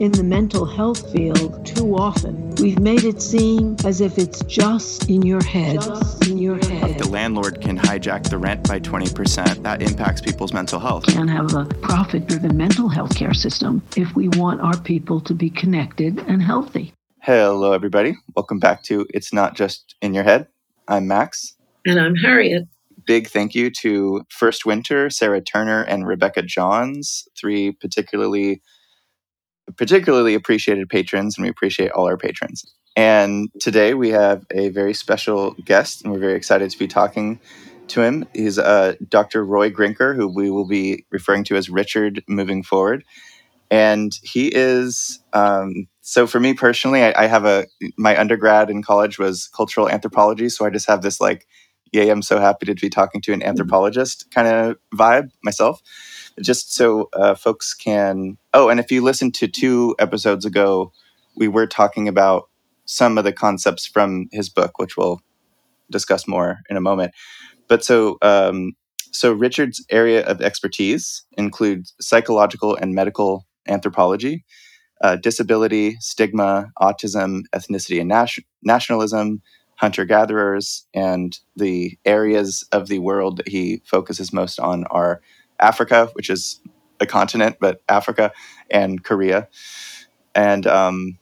In the mental health field, too often, we've made it seem as if it's just in your head. Just in your head. The landlord can hijack the rent by 20%. That impacts people's mental health. Can't have a profit driven mental health care system if we want our people to be connected and healthy. Hello, everybody. Welcome back to It's Not Just in Your Head. I'm Max. And I'm Harriet. Big thank you to First Winter, Sarah Turner, and Rebecca Johns, three particularly particularly appreciated patrons, and we appreciate all our patrons. And today we have a very special guest, and we're very excited to be talking to him. He's uh, Dr. Roy Grinker, who we will be referring to as Richard moving forward. And he is, um, so for me personally, I, I have a, my undergrad in college was cultural anthropology. So I just have this like, yay, I'm so happy to be talking to an anthropologist kind of vibe myself just so uh, folks can. Oh, and if you listen to two episodes ago, we were talking about some of the concepts from his book, which we'll discuss more in a moment. But so, um, so Richard's area of expertise includes psychological and medical anthropology, uh, disability, stigma, autism, ethnicity, and nation- nationalism, hunter gatherers, and the areas of the world that he focuses most on are Africa, which is a continent, but Africa and Korea. And um,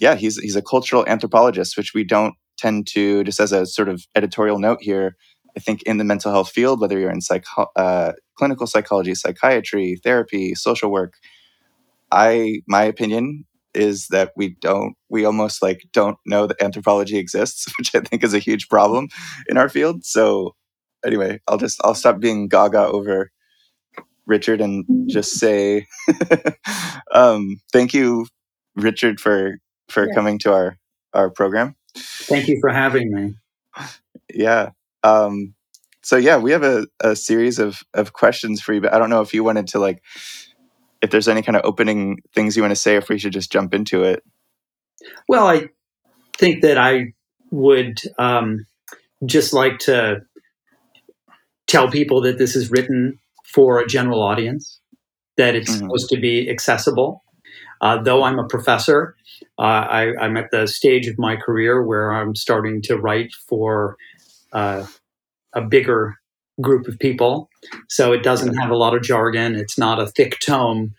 yeah, he's he's a cultural anthropologist, which we don't tend to just as a sort of editorial note here. I think in the mental health field, whether you're in uh, clinical psychology, psychiatry, therapy, social work, I my opinion is that we don't we almost like don't know that anthropology exists, which I think is a huge problem in our field. So anyway, I'll just I'll stop being gaga over Richard, and just say um, thank you, Richard, for for yeah. coming to our our program. Thank you for having me. Yeah. Um, so yeah, we have a, a series of of questions for you, but I don't know if you wanted to like if there's any kind of opening things you want to say, if we should just jump into it. Well, I think that I would um, just like to tell people that this is written for a general audience, that it's mm-hmm. supposed to be accessible. Uh, though I'm a professor, uh, I, am at the stage of my career where I'm starting to write for uh, a bigger group of people. So it doesn't have a lot of jargon. It's not a thick tome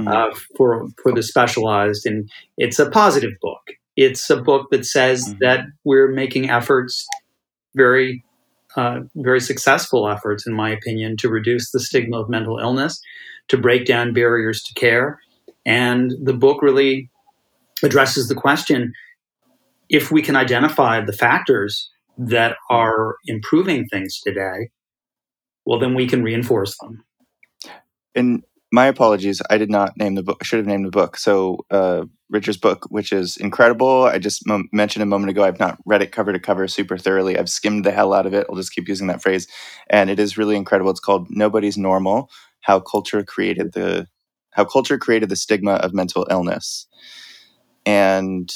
mm-hmm. Uh, for for the specialized, and it's a positive book. It's a book that says mm-hmm. that we're making efforts very uh, very successful efforts, in my opinion, to reduce the stigma of mental illness, to break down barriers to care. And the book really addresses the question if we can identify the factors that are improving things today, well, then we can reinforce them. And my apologies. I did not name the book. I should have named the book. So, uh, Richard's book, which is incredible. I just m- mentioned a moment ago, I've not read it cover to cover super thoroughly. I've skimmed the hell out of it. I'll just keep using that phrase. And it is really incredible. It's called Nobody's Normal How Culture Created the how culture created the stigma of mental illness. And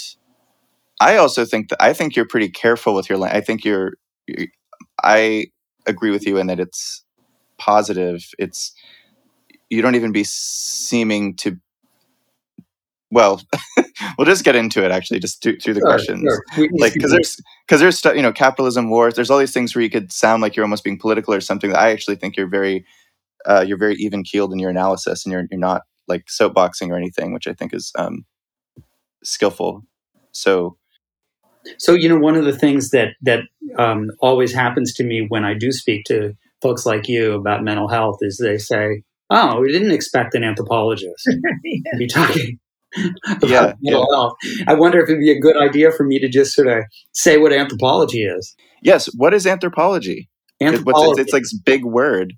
I also think that I think you're pretty careful with your line. I think you're, you're I agree with you in that it's positive. It's you don't even be seeming to well we'll just get into it actually just through, through the sure, questions. sure. like because there's because there's you know capitalism wars there's all these things where you could sound like you're almost being political or something that i actually think you're very uh, you're very even keeled in your analysis and you're, you're not like soapboxing or anything which i think is um, skillful. So so you know one of the things that that um, always happens to me when i do speak to folks like you about mental health is they say oh, we didn't expect an anthropologist yeah. to be talking about yeah, mental yeah. health. I wonder if it'd be a good idea for me to just sort of say what anthropology is. Yes. What is anthropology? Anthropology. It's, it's like this big word.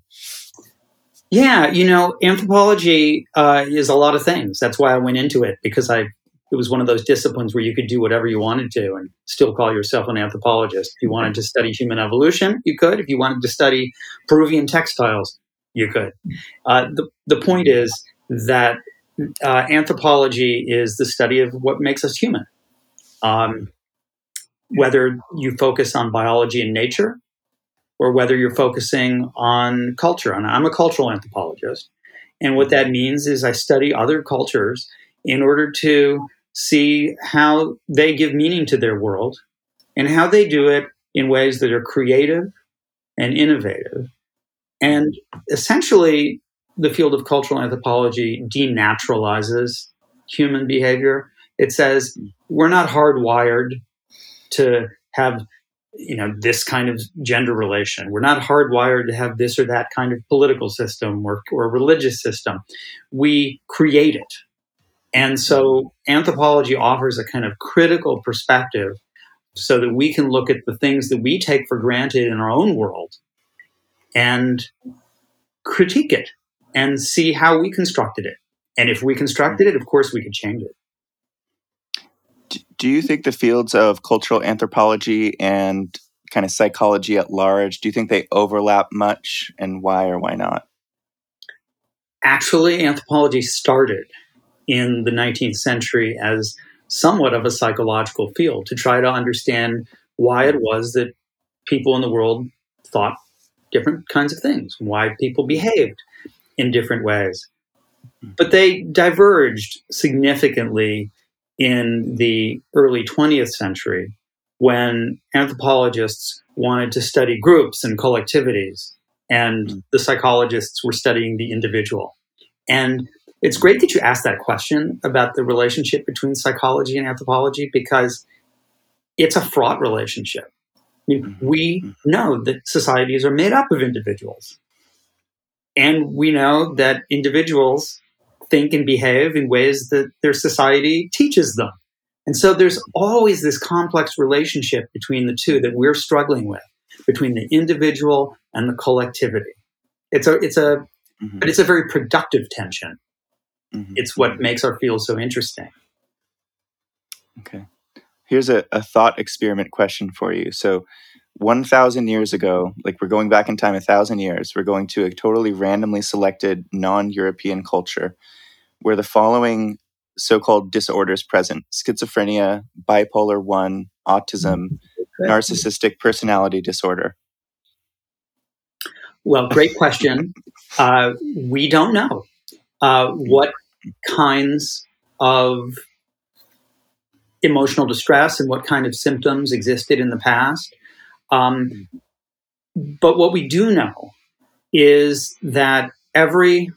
Yeah, you know, anthropology uh, is a lot of things. That's why I went into it because I it was one of those disciplines where you could do whatever you wanted to and still call yourself an anthropologist. If you wanted to study human evolution, you could. If you wanted to study Peruvian textiles, you could. Uh, the, the point is that uh, anthropology is the study of what makes us human. Um, whether you focus on biology and nature, or whether you're focusing on culture. And I'm a cultural anthropologist. And what that means is I study other cultures in order to see how they give meaning to their world and how they do it in ways that are creative and innovative. And essentially, the field of cultural anthropology denaturalizes human behavior. It says we're not hardwired to have you know this kind of gender relation. We're not hardwired to have this or that kind of political system or, or religious system. We create it. And so anthropology offers a kind of critical perspective so that we can look at the things that we take for granted in our own world and critique it and see how we constructed it and if we constructed it of course we could change it do you think the fields of cultural anthropology and kind of psychology at large, do you think they overlap much and why or why not? Actually, anthropology started in the 19th century as somewhat of a psychological field to try to understand why it was that people in the world thought different kinds of things, why people behaved in different ways. Hmm. But they diverged significantly in the early 20th century when anthropologists wanted to study groups and collectivities, and mm. the psychologists were studying the individual. And it's great that you asked that question about the relationship between psychology and anthropology because it's a fraught relationship. I mean, mm-hmm. we mm-hmm. know that societies are made up of individuals. And we know that individuals think and behave in ways that their society teaches them. And so there's always this complex relationship between the two that we're struggling with, between the individual and the collectivity. It's a, it's a, mm-hmm. but it's a very productive tension. Mm-hmm. It's what makes our field so interesting. Okay. Here's a, a thought experiment question for you. So, 1,000 years ago, like we're going back in time a thousand years, we're going to a totally randomly selected non European culture where the following so called disorders present schizophrenia, bipolar 1, autism, narcissistic personality disorder? Well, great question. uh, we don't know uh, what kinds of emotional distress and what kind of symptoms existed in the past. Um, but what we do know is that every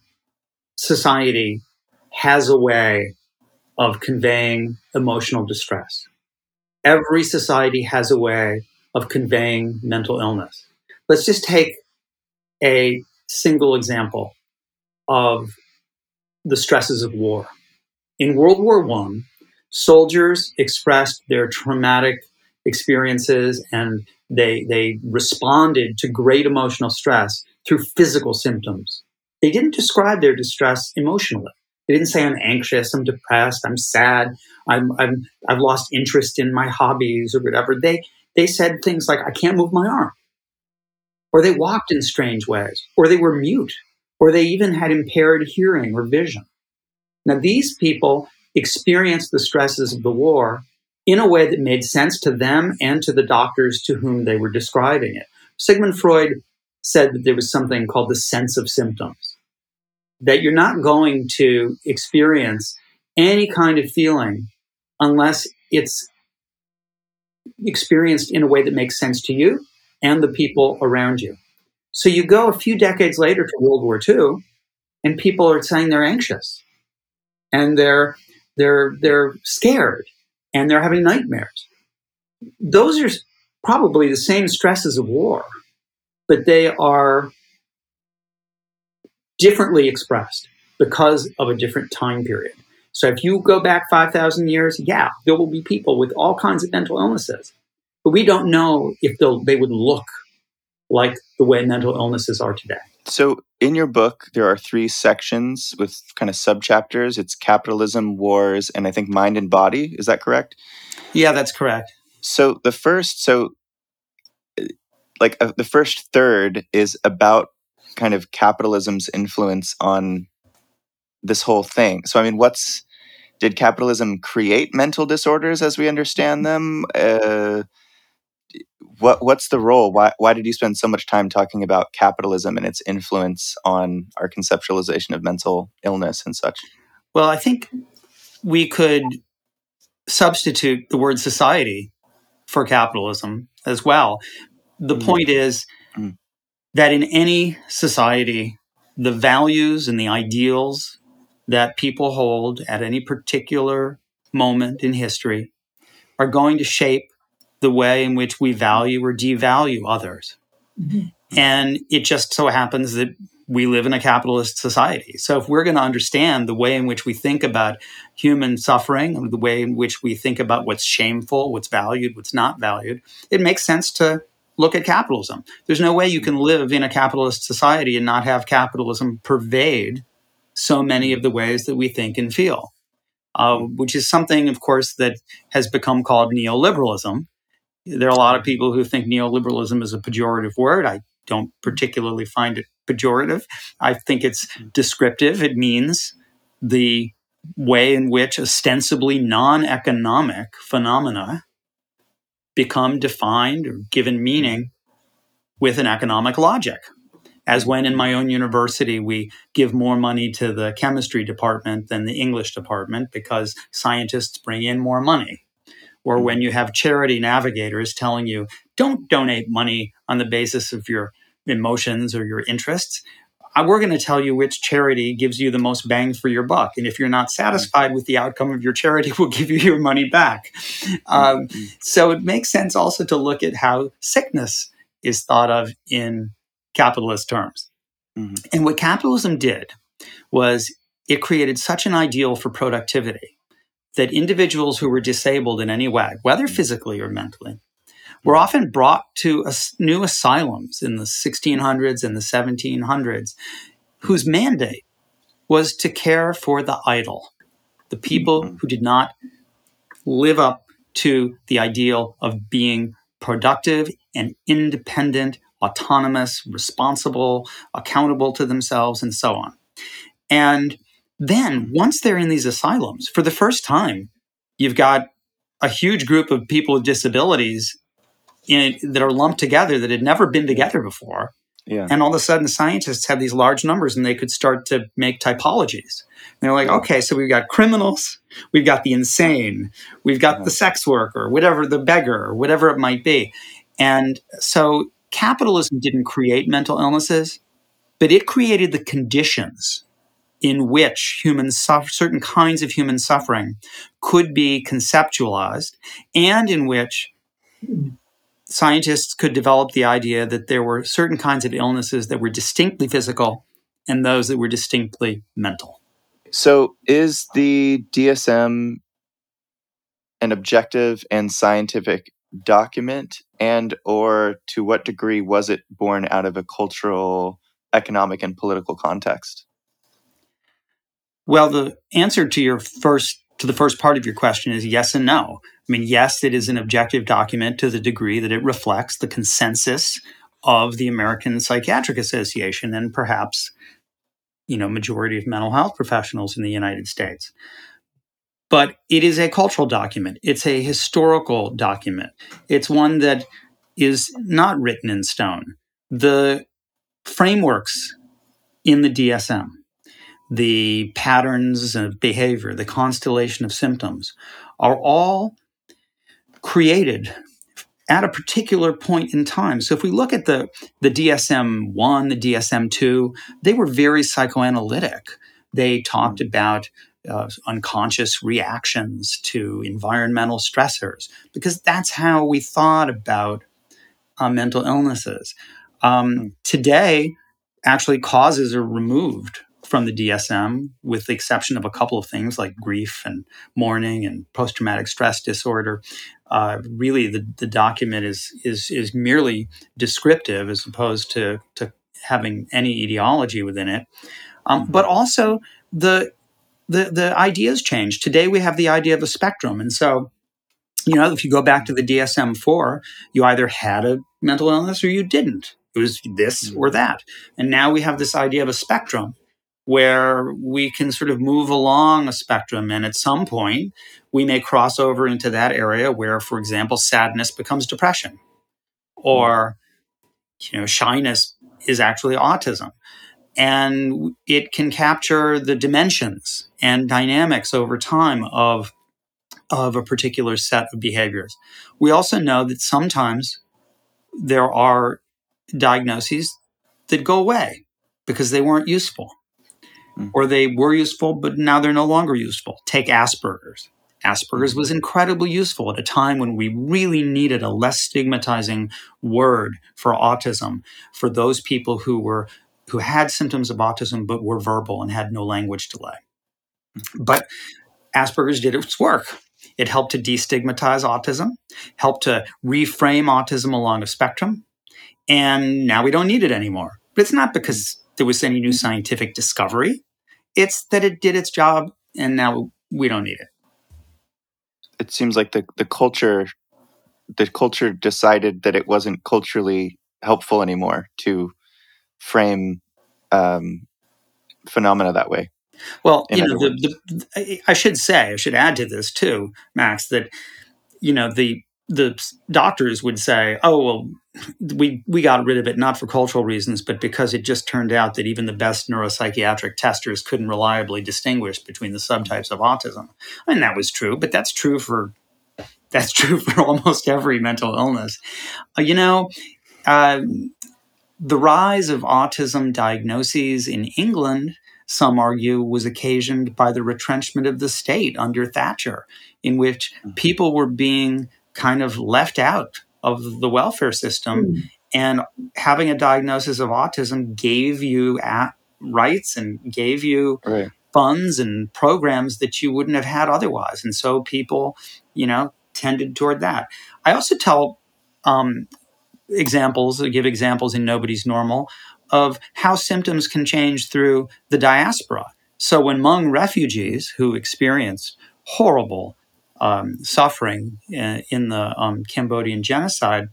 society has a way of conveying emotional distress. Every society has a way of conveying mental illness. Let's just take a single example of the stresses of war. In World War I, soldiers expressed their traumatic experiences and they, they responded to great emotional stress through physical symptoms. They didn't describe their distress emotionally. They didn't say I'm anxious, I'm depressed, I'm sad, I'm, I'm I've lost interest in my hobbies or whatever. They they said things like I can't move my arm, or they walked in strange ways, or they were mute, or they even had impaired hearing or vision. Now these people experienced the stresses of the war in a way that made sense to them and to the doctors to whom they were describing it. Sigmund Freud said that there was something called the sense of symptoms that you're not going to experience any kind of feeling unless it's experienced in a way that makes sense to you and the people around you. So you go a few decades later to World War II, and people are saying they're anxious and they're they're they're scared and they're having nightmares. Those are probably the same stresses of war, but they are differently expressed because of a different time period. So if you go back 5,000 years, yeah, there will be people with all kinds of mental illnesses. But we don't know if they would look like the way mental illnesses are today. So in your book, there are three sections with kind of subchapters. It's capitalism, wars, and I think mind and body. Is that correct? Yeah, that's correct. So the first, so like uh, the first third is about kind of capitalism's influence on this whole thing. So, I mean, what's did capitalism create mental disorders as we understand them? Uh, what what's the role? Why why did you spend so much time talking about capitalism and its influence on our conceptualization of mental illness and such? Well, I think we could substitute the word society for capitalism as well. The mm. point is mm. that in any society, the values and the ideals that people hold at any particular moment in history are going to shape the way in which we value or devalue others. Mm-hmm. And it just so happens that we live in a capitalist society. So if we're going to understand the way in which we think about human suffering, the way in which we think about what's shameful, what's valued, what's not valued, it makes sense to look at capitalism. There's no way you can live in a capitalist society and not have capitalism pervade so many of the ways that we think and feel, uh, which is something, of course, that has become called neoliberalism. There are a lot of people who think neoliberalism is a pejorative word. I don't particularly find it pejorative. I think it's descriptive. It means the way in which ostensibly non economic phenomena become defined or given meaning with an economic logic. As when in my own university, we give more money to the chemistry department than the English department because scientists bring in more money. Or when you have charity navigators telling you, don't donate money on the basis of your emotions or your interests. We're going to tell you which charity gives you the most bang for your buck. And if you're not satisfied with the outcome of your charity, we'll give you your money back. Um, mm-hmm. so it makes sense also to look at how sickness is thought of in capitalist terms. Mm-hmm. And what capitalism did was it created such an ideal for productivity that individuals who were disabled in any way, whether mm-hmm. physically or mentally, were often brought to new asylums in the 1600s and the 1700s, whose mandate was to care for the idle, the people mm-hmm. who did not live up to the ideal of being productive and independent, autonomous, responsible, accountable to themselves, and so on. And then, once they're in these asylums, for the first time, you've got a huge group of people with disabilities that are lumped together that had never been together before. Yeah. And all of a sudden, scientists have these large numbers and they could start to make typologies. And they're like, okay, so we've got criminals, we've got the insane, we've got the sex worker, whatever, the beggar, whatever it might be. And so capitalism didn't create mental illnesses, but it created the conditions in which human suffer, certain kinds of human suffering could be conceptualized and in which scientists could develop the idea that there were certain kinds of illnesses that were distinctly physical and those that were distinctly mental. So, is the DSM an objective and scientific document and or to what degree was it born out of a cultural, economic and political context? Well, the answer to your first to the first part of your question is yes and no. I mean, yes, it is an objective document to the degree that it reflects the consensus of the American Psychiatric Association and perhaps, you know, majority of mental health professionals in the United States. But it is a cultural document. It's a historical document. It's one that is not written in stone. The frameworks in the DSM, the patterns of behavior, the constellation of symptoms are all created at a particular point in time. So if we look at the, the DSM 1, the DSM 2, they were very psychoanalytic. They talked about uh, unconscious reactions to environmental stressors because that's how we thought about uh, mental illnesses. Um, hmm. today, actually, causes are removed from the DSM, with the exception of a couple of things like grief and mourning and post traumatic stress disorder. Uh, really, the, the document is, is, is merely descriptive as opposed to, to having any ideology within it. Um, mm-hmm. but also, the, the, the ideas change. Today, we have the idea of a spectrum. And so, you know, if you go back to the DSM 4, you either had a mental illness or you didn't. It was this or mm-hmm. that. And now we have this idea of a spectrum where we can sort of move along a spectrum. And at some point, we may cross over into that area where, for example, sadness becomes depression or, you know, shyness is actually autism. and it can capture the dimensions and dynamics over time of of a particular set of behaviors. We also know that sometimes there are diagnoses that go away because they weren't useful mm. or they were useful but now they're no longer useful. Take Asperger's. Asperger's mm. was incredibly useful at a time when we really needed a less stigmatizing word for autism for those people who were who had symptoms of autism but were verbal and had no language delay. Mm. But Asperger's did its work. It helped to destigmatize autism, helped to reframe autism along a spectrum, and now we don't need it anymore. But it's not because there was any new mm. scientific discovery. It's that it did its job and now we don't need it it seems like the the culture the culture decided that it wasn't culturally helpful anymore to frame um, phenomena that way. Well, you know, the, the, I should say, I should add to this too, Max, that you know the the doctors would say, "Oh, well, we we got rid of it not for cultural reasons, but because it just turned out that even the best neuropsychiatric testers couldn't reliably distinguish between the subtypes of autism." And that was true, but that's true for that's true for almost every mental illness. Uh, you know, uh, the rise of autism diagnoses in England, some argue, was occasioned by the retrenchment of the state under Thatcher, in which mm-hmm. people were being kind of left out of the welfare system. Mm. And having a diagnosis of autism gave you rights and gave you right. funds and programs that you wouldn't have had otherwise. And so people, you know, tended toward that. I also tell um, examples, give examples in Nobody's Normal of how symptoms can change through the diaspora. So when Hmong refugees who experience horrible um, suffering in, in the um, Cambodian genocide,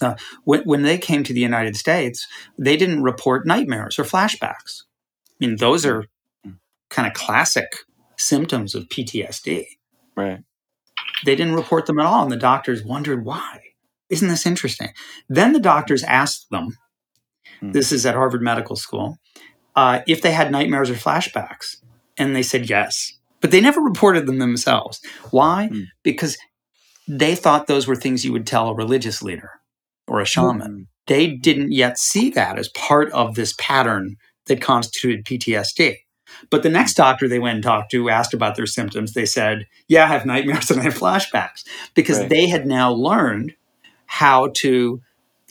uh, when, when, they came to the United States, they didn't report nightmares or flashbacks. I mean, those are kind of classic symptoms of PTSD. Right. They didn't report them at all, and the doctors wondered why. Isn't this interesting? Then the doctors asked them, hmm. this is at Harvard Medical School, uh, if they had nightmares or flashbacks. And they said yes but they never reported them themselves. Why? Mm. Because they thought those were things you would tell a religious leader or a shaman. Mm. They didn't yet see that as part of this pattern that constituted PTSD. But the next doctor they went and talked to asked about their symptoms. They said, Yeah, I have nightmares and I have flashbacks because right. they had now learned how to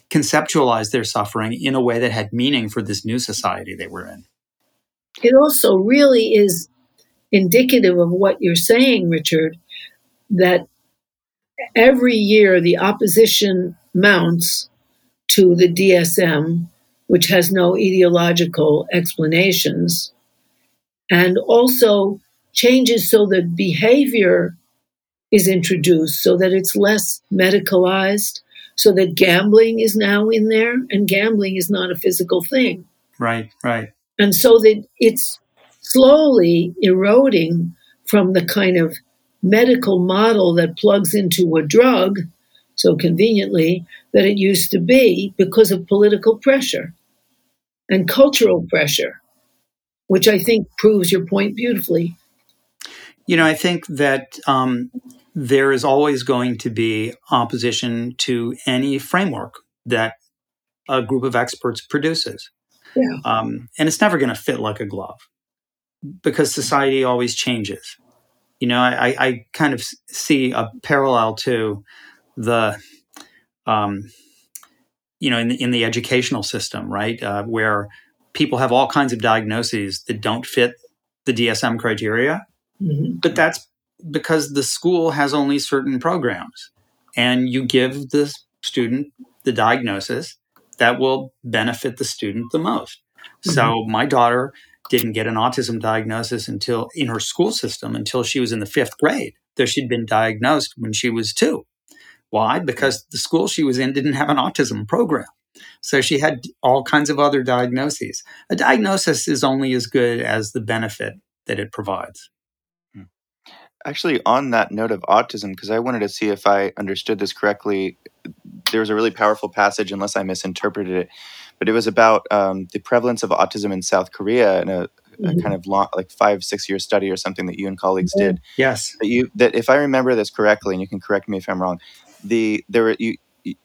conceptualize their suffering in a way that had meaning for this new society they were in. It also really is indicative of what you're saying, Richard, that every year the opposition mounts to the DSM, which has no ideological explanations, and also changes so that behavior is introduced so that it's less medicalized, so that gambling is now in there, and gambling is not a physical thing. Right, right. And so that it's slowly eroding from the kind of medical model that plugs into a drug so conveniently that it used to be because of political pressure and cultural pressure, which I think proves your point beautifully. You know, I think that um, there is always going to be opposition to any framework that a group of experts produces. Yeah. Um, and it's never going to fit like a glove because society always changes. You know, I, I kind of see a parallel to the, um, you know, in the, in the educational system, right, uh, where people have all kinds of diagnoses that don't fit the DSM criteria, mm-hmm. but that's because the school has only certain programs, and you give the student the diagnosis that will benefit the student the most. Mm-hmm. So my daughter didn't get an autism diagnosis until in her school system until she was in the fifth grade, though she'd been diagnosed when she was two. Why? Because the school she was in didn't have an autism program. So she had all kinds of other diagnoses. A diagnosis is only as good as the benefit that it provides. Hmm. Actually, on that note of autism, because I wanted to see if I understood this correctly, there was a really powerful passage, unless I misinterpreted it, but it was about um, the prevalence of autism in South Korea in a, mm-hmm. a kind of long, like five six year study or something that you and colleagues mm-hmm. did. Yes, that you that if I remember this correctly, and you can correct me if I'm wrong, the there were you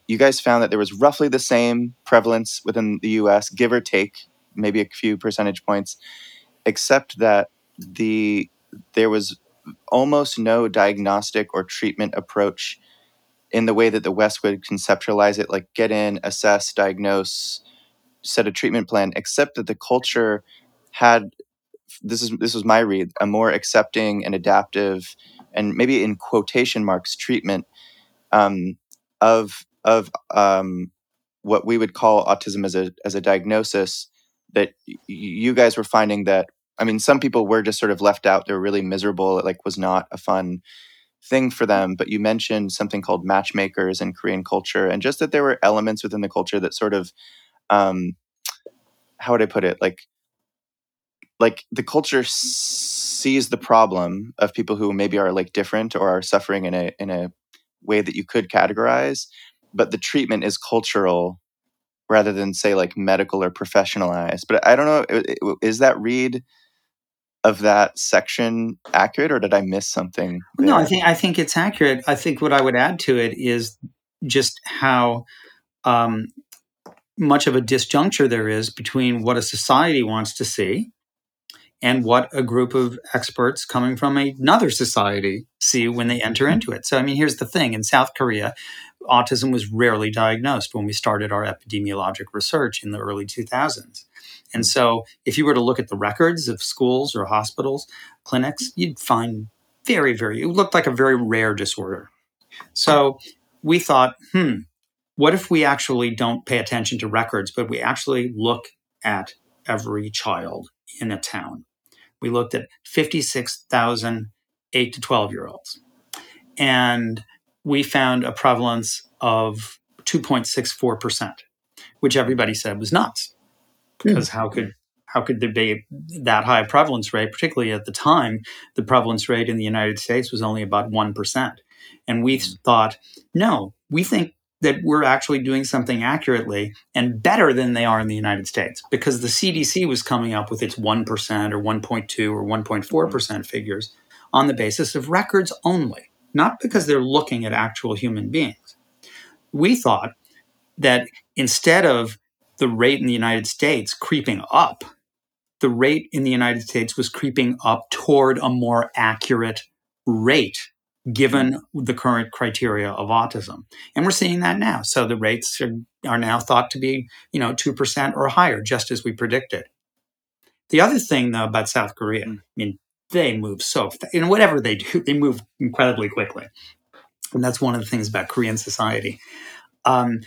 you guys found that there was roughly the same prevalence within the U.S., give or take maybe a few percentage points, except that the there was almost no diagnostic or treatment approach in the way that the West would conceptualize it, like get in, assess, diagnose, set a treatment plan, except that the culture had this is this was my read a more accepting and adaptive and maybe in quotation marks treatment um, of of um, what we would call autism as a as a diagnosis that y- you guys were finding that I mean some people were just sort of left out. They were really miserable. It like was not a fun thing for them. But you mentioned something called matchmakers in Korean culture and just that there were elements within the culture that sort of um, how would I put it? Like like the culture sees the problem of people who maybe are like different or are suffering in a in a way that you could categorize but the treatment is cultural rather than say like medical or professionalized. But i don't know is that read of that section accurate or did i miss something there? no i think i think it's accurate. I think what i would add to it is just how um, much of a disjuncture there is between what a society wants to see and what a group of experts coming from another society see when they enter mm-hmm. into it. So, I mean, here's the thing in South Korea, autism was rarely diagnosed when we started our epidemiologic research in the early 2000s. And so, if you were to look at the records of schools or hospitals, clinics, you'd find very, very, it looked like a very rare disorder. So, we thought, hmm, what if we actually don't pay attention to records, but we actually look at every child in a town? we looked at 56,000 8 to 12 year olds. And we found a prevalence of 2.64%, which everybody said was nuts. Because mm. how could how could there be that high prevalence rate, particularly at the time, the prevalence rate in the United States was only about 1%. And we mm. thought, no, we think that we're actually doing something accurately and better than they are in the United States because the CDC was coming up with its 1% or 1.2 or 1.4% figures on the basis of records only, not because they're looking at actual human beings. We thought that instead of the rate in the United States creeping up, the rate in the United States was creeping up toward a more accurate rate given the current criteria of autism. And we're seeing that now. So the rates are, are now thought to be, you know, 2% or higher, just as we predicted. The other thing, though, about South Korea, hmm. I mean, they move so, you know, whatever they do, they move incredibly quickly. And that's one of the things about Korean society. Um,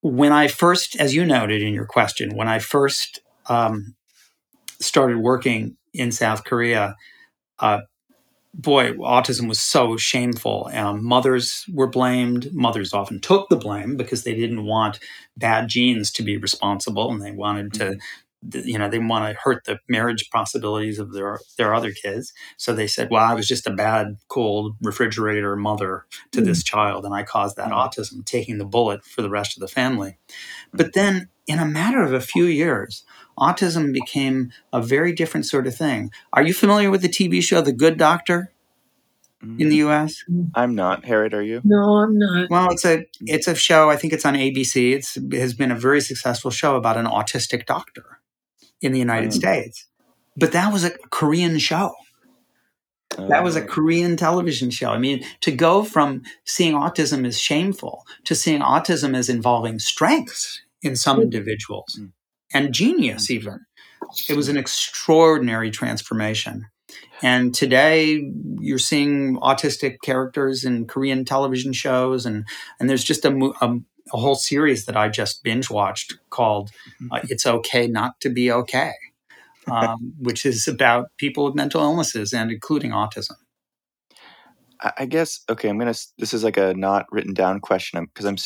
when I first, as you noted in your question, when I first um, started working in South Korea, uh, boy, autism was so shameful. Um, mothers were blamed. Mothers often took the blame because they didn't want bad genes to be responsible, and they wanted to, mm-hmm. you know, they want to hurt the marriage possibilities of their their other kids. So they said, "Well, I was just a bad, cold refrigerator mother to mm-hmm. this child, and I caused that mm-hmm. autism, taking the bullet for the rest of the family." But then, in a matter of a few years, autism became a very different sort of thing. Are you familiar with the TV show The Good Doctor in the U.S.? I'm not. Harriet, are you? No, I'm not. Well, it's a it's a show. I think it's on ABC. It's, it has been a very successful show about an autistic doctor in the United mm. States. But that was a Korean show. That was a oh. Korean television show. I mean, to go from seeing autism as shameful to seeing autism as involving strengths in some mm. individuals. Mm and genius, even. It was an extraordinary transformation. And today you're seeing autistic characters in Korean television shows, and, and there's just a, a, a whole series that I just binge watched called uh, It's Okay Not to Be Okay, um, which is about people with mental illnesses and including autism. I guess okay. I'm gonna. This is like a not written down question um, because I'm.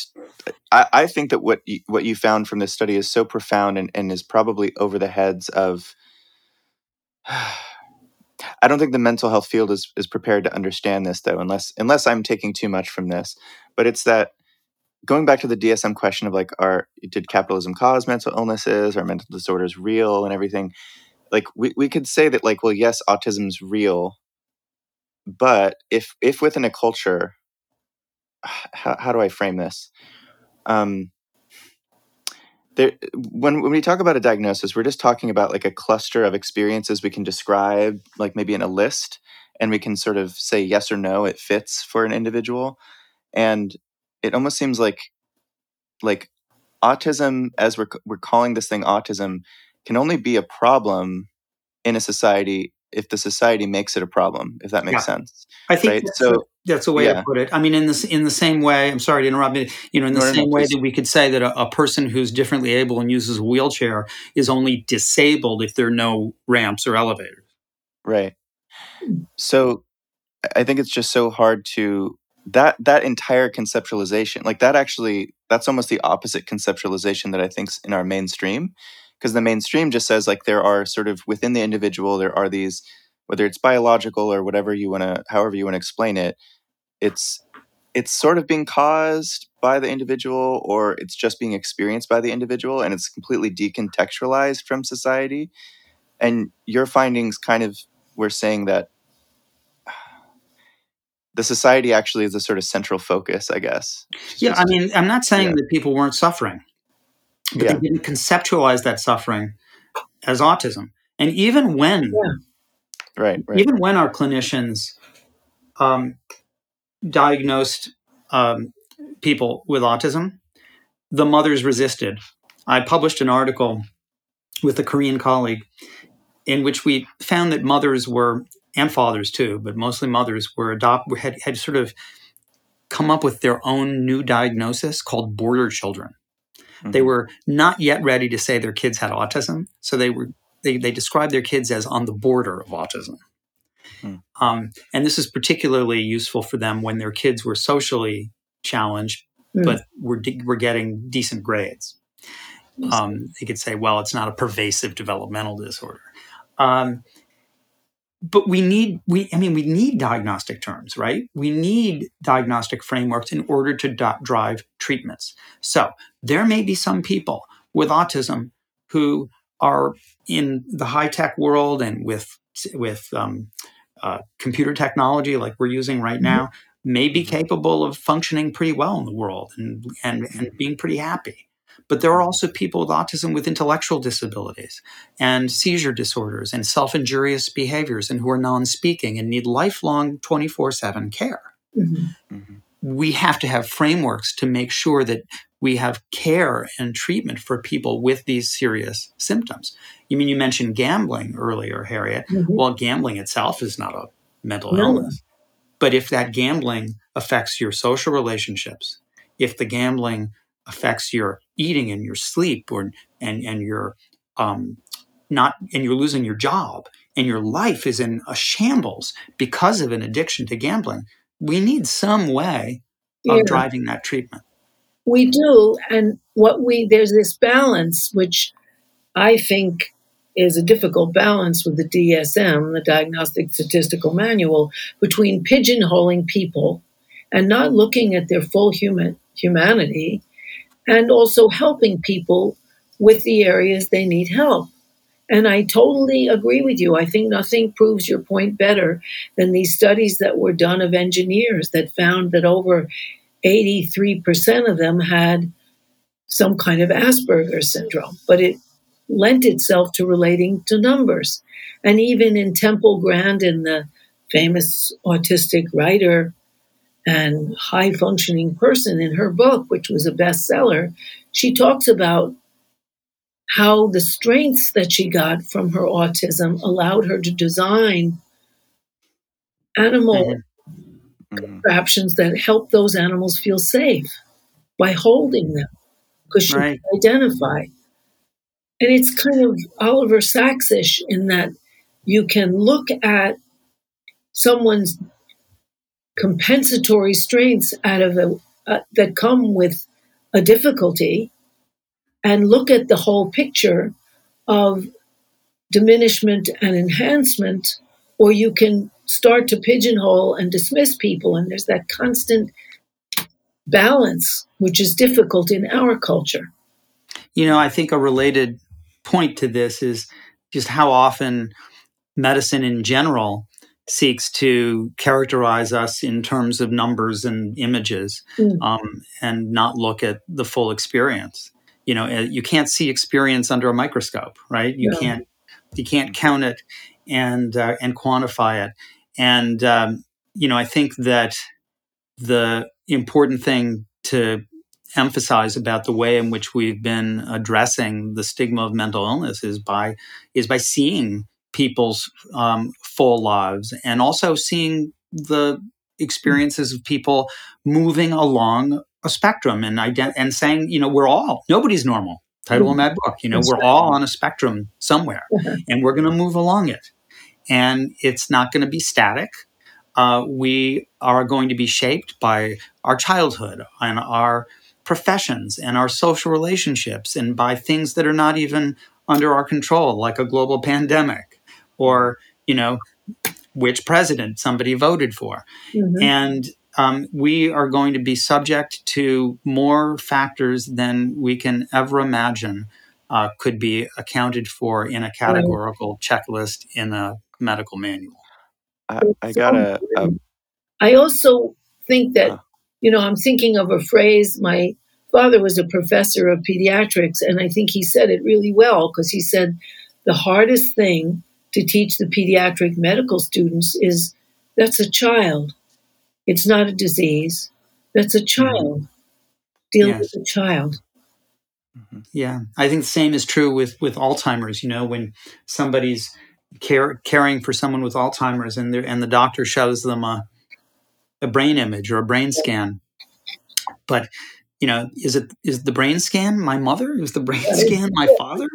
I, I think that what you, what you found from this study is so profound and, and is probably over the heads of. I don't think the mental health field is is prepared to understand this though, unless unless I'm taking too much from this. But it's that going back to the DSM question of like, are did capitalism cause mental illnesses? Are mental disorders real and everything? Like, we, we could say that like, well, yes, autism's real, but if if within a culture, how, how do I frame this? Um, there, when when we talk about a diagnosis, we're just talking about like a cluster of experiences we can describe, like maybe in a list, and we can sort of say yes or no, it fits for an individual. And it almost seems like like autism, as we're we're calling this thing autism, can only be a problem in a society if the society makes it a problem. If that makes yeah. sense. I think right? that's, so. A, that's a way yeah. to put it. I mean, in this in the same way. I'm sorry to interrupt. You know, in the no, same no, way that we could say that a, a, person who's differently able and uses a wheelchair is only disabled if there are no ramps or elevators. Right. So, I think it's just so hard to that that entire conceptualization like that actually that's almost the opposite conceptualization that i think's in our mainstream because the mainstream just says like there are sort of within the individual there are these whether it's biological or whatever you want to however you want to explain it it's it's sort of being caused by the individual or it's just being experienced by the individual and it's completely decontextualized from society and your findings kind of were saying that the society actually is a sort of central focus, I guess. Yeah, just, I mean, I'm not saying yeah. that people weren't suffering, but yeah. they didn't conceptualize that suffering as autism. And even when, yeah. right, right, even when our clinicians um, diagnosed um, people with autism, the mothers resisted. I published an article with a Korean colleague in which we found that mothers were and fathers too, but mostly mothers were adopt had had sort of come up with their own new diagnosis called border children. Mm-hmm. They were not yet ready to say their kids had autism, so they were they, they described their kids as on the border of autism. Mm. Um, and this is particularly useful for them when their kids were socially challenged, mm. but were, de- were getting decent grades. Um, they could say, well, it's not a pervasive developmental disorder. Um, but we need we i mean we need diagnostic terms right? We need diagnostic frameworks in order to do- drive treatments. So there may be some people with autism who are in the high tech world and with with um, uh, computer technology like we're using right now mm-hmm. may be capable of functioning pretty well in the world and and, and being pretty happy but there are also people with autism with intellectual disabilities and seizure disorders and self injurious behaviors and who are non speaking and need lifelong 24 7 care. Mm-hmm. Mm-hmm. We have to have frameworks to make sure that we have care and treatment for people with these serious symptoms. You mean you mentioned gambling earlier, Harriet? Mm-hmm. Well, gambling itself is not a mental no. illness. But if that gambling affects your social relationships, if the gambling affects your eating and your sleep or and and your um, not and you're losing your job and your life is in a shambles because of an addiction to gambling we need some way of yeah. driving that treatment we do and what we there's this balance which i think is a difficult balance with the dsm the diagnostic statistical manual between pigeonholing people and not looking at their full human humanity and also helping people with the areas they need help. And I totally agree with you. I think nothing proves your point better than these studies that were done of engineers that found that over 83% of them had some kind of Asperger's syndrome, but it lent itself to relating to numbers. And even in Temple Grandin, the famous autistic writer, and high functioning person in her book, which was a bestseller, she talks about how the strengths that she got from her autism allowed her to design animal mm-hmm. contraptions that help those animals feel safe by holding them because she right. can identify. And it's kind of Oliver Sacksish in that you can look at someone's compensatory strengths out of a, uh, that come with a difficulty and look at the whole picture of diminishment and enhancement, or you can start to pigeonhole and dismiss people. And there's that constant balance, which is difficult in our culture. You know, I think a related point to this is just how often medicine in general seeks to characterize us in terms of numbers and images mm. um, and not look at the full experience you know uh, you can't see experience under a microscope right you yeah. can't you can't count it and uh, and quantify it and um, you know i think that the important thing to emphasize about the way in which we've been addressing the stigma of mental illness is by is by seeing people's um, full lives and also seeing the experiences of people moving along a spectrum and ident- and saying you know we're all nobody's normal. Title of my book you know we're all on a spectrum somewhere and we're going to move along it. And it's not going to be static. Uh, we are going to be shaped by our childhood and our professions and our social relationships and by things that are not even under our control, like a global pandemic or, you know, which president somebody voted for. Mm-hmm. And um, we are going to be subject to more factors than we can ever imagine uh, could be accounted for in a categorical checklist in a medical manual. I, I got a, a. I also think that uh, you know, I'm thinking of a phrase. My father was a professor of pediatrics, and I think he said it really well because he said the hardest thing to teach the pediatric medical students is that's a child. It's not a disease. That's a child. Deal yes. with a child. Mm-hmm. Yeah, I think the same is true with with Alzheimer's. You know, when somebody's care, caring for someone with Alzheimer's, and and the doctor shows them a a brain image or a brain scan. But you know, is it is the brain scan my mother? Is the brain scan my father?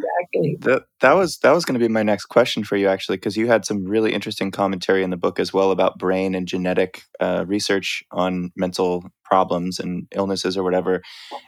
That that was that was going to be my next question for you, actually, because you had some really interesting commentary in the book as well about brain and genetic uh, research on mental problems and illnesses or whatever,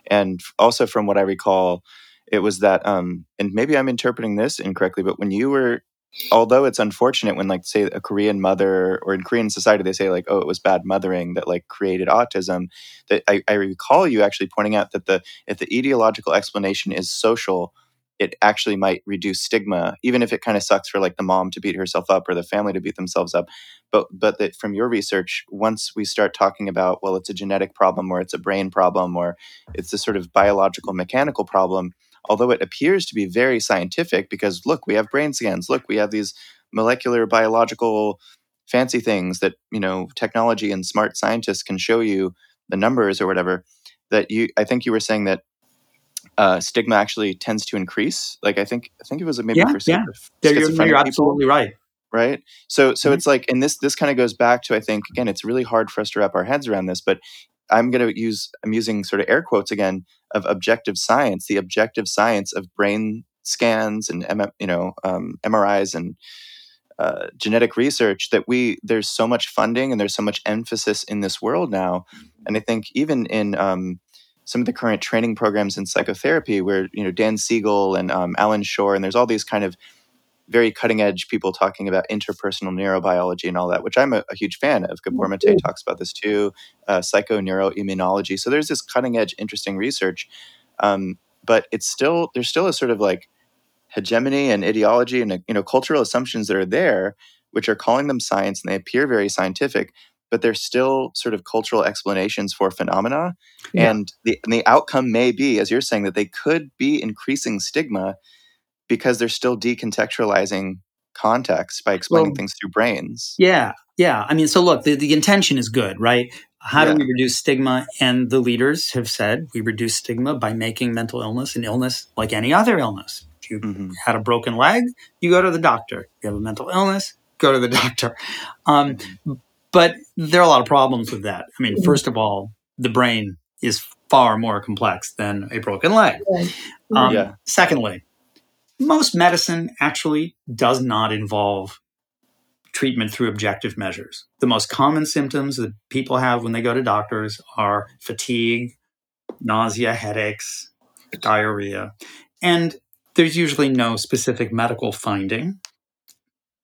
and also from what I recall, it was that, um, and maybe I'm interpreting this incorrectly, but when you were although it's unfortunate when like say a korean mother or in korean society they say like oh it was bad mothering that like created autism that I, I, recall you actually pointing out that the if the etiological explanation is social it actually might reduce stigma even if it kind of sucks for like the mom to beat herself up or the family to beat themselves up. But but that from your research once we start talking about well it's a genetic problem or it's a brain problem or it's a sort of biological mechanical problem although it appears to be very scientific because look, we have brain scans, look, we have these molecular biological fancy things that, you know, technology and smart scientists can show you the numbers or whatever that you I think you were saying that uh, stigma actually tends to increase. Like I think I think it was maybe yeah, for yeah. You're, you're absolutely right. Right. So so mm-hmm. it's like and this this kind of goes back to I think again it's really hard for us to wrap our heads around this, but I'm going to use I'm using sort of air quotes again of objective science, the objective science of brain scans and you know um, MRIs and uh, genetic research that we there's so much funding and there's so much emphasis in this world now, and I think even in um, some of the current training programs in psychotherapy, where you know Dan Siegel and um, Allan Schore, and there's all these kind of very cutting edge people talking about interpersonal neurobiology and all that, which I'm a, a huge fan of. Gabor Mate mm-hmm. talks about this too, uh, psychoneuroimmunology. So there's this cutting edge, interesting research, um, but it's still there's still a sort of like hegemony and ideology and you know cultural assumptions that are there, which are calling them science and they appear very scientific, but they're still sort of cultural explanations for phenomena. Yeah. And the and the outcome may be, as you're saying, that they could be increasing stigma because they're still decontextualizing context by explaining well, things through brains. Yeah, yeah. I mean, so look, the, the intention is good, right? How yeah. do we reduce stigma? And the leaders have said we reduce stigma by making mental illness an illness like any other illness. If you mm-hmm. had a broken leg, you go to the doctor. If you have a mental illness, go to the doctor. Um, mm-hmm. But there are a lot of problems with that. I mean, mm-hmm. first of all, the brain is far more complex than a broken leg. Um, yeah. Secondly, most medicine actually does not involve treatment through objective measures. The most common symptoms that people have when they go to doctors are fatigue, nausea, headaches, diarrhea. And there's usually no specific medical finding.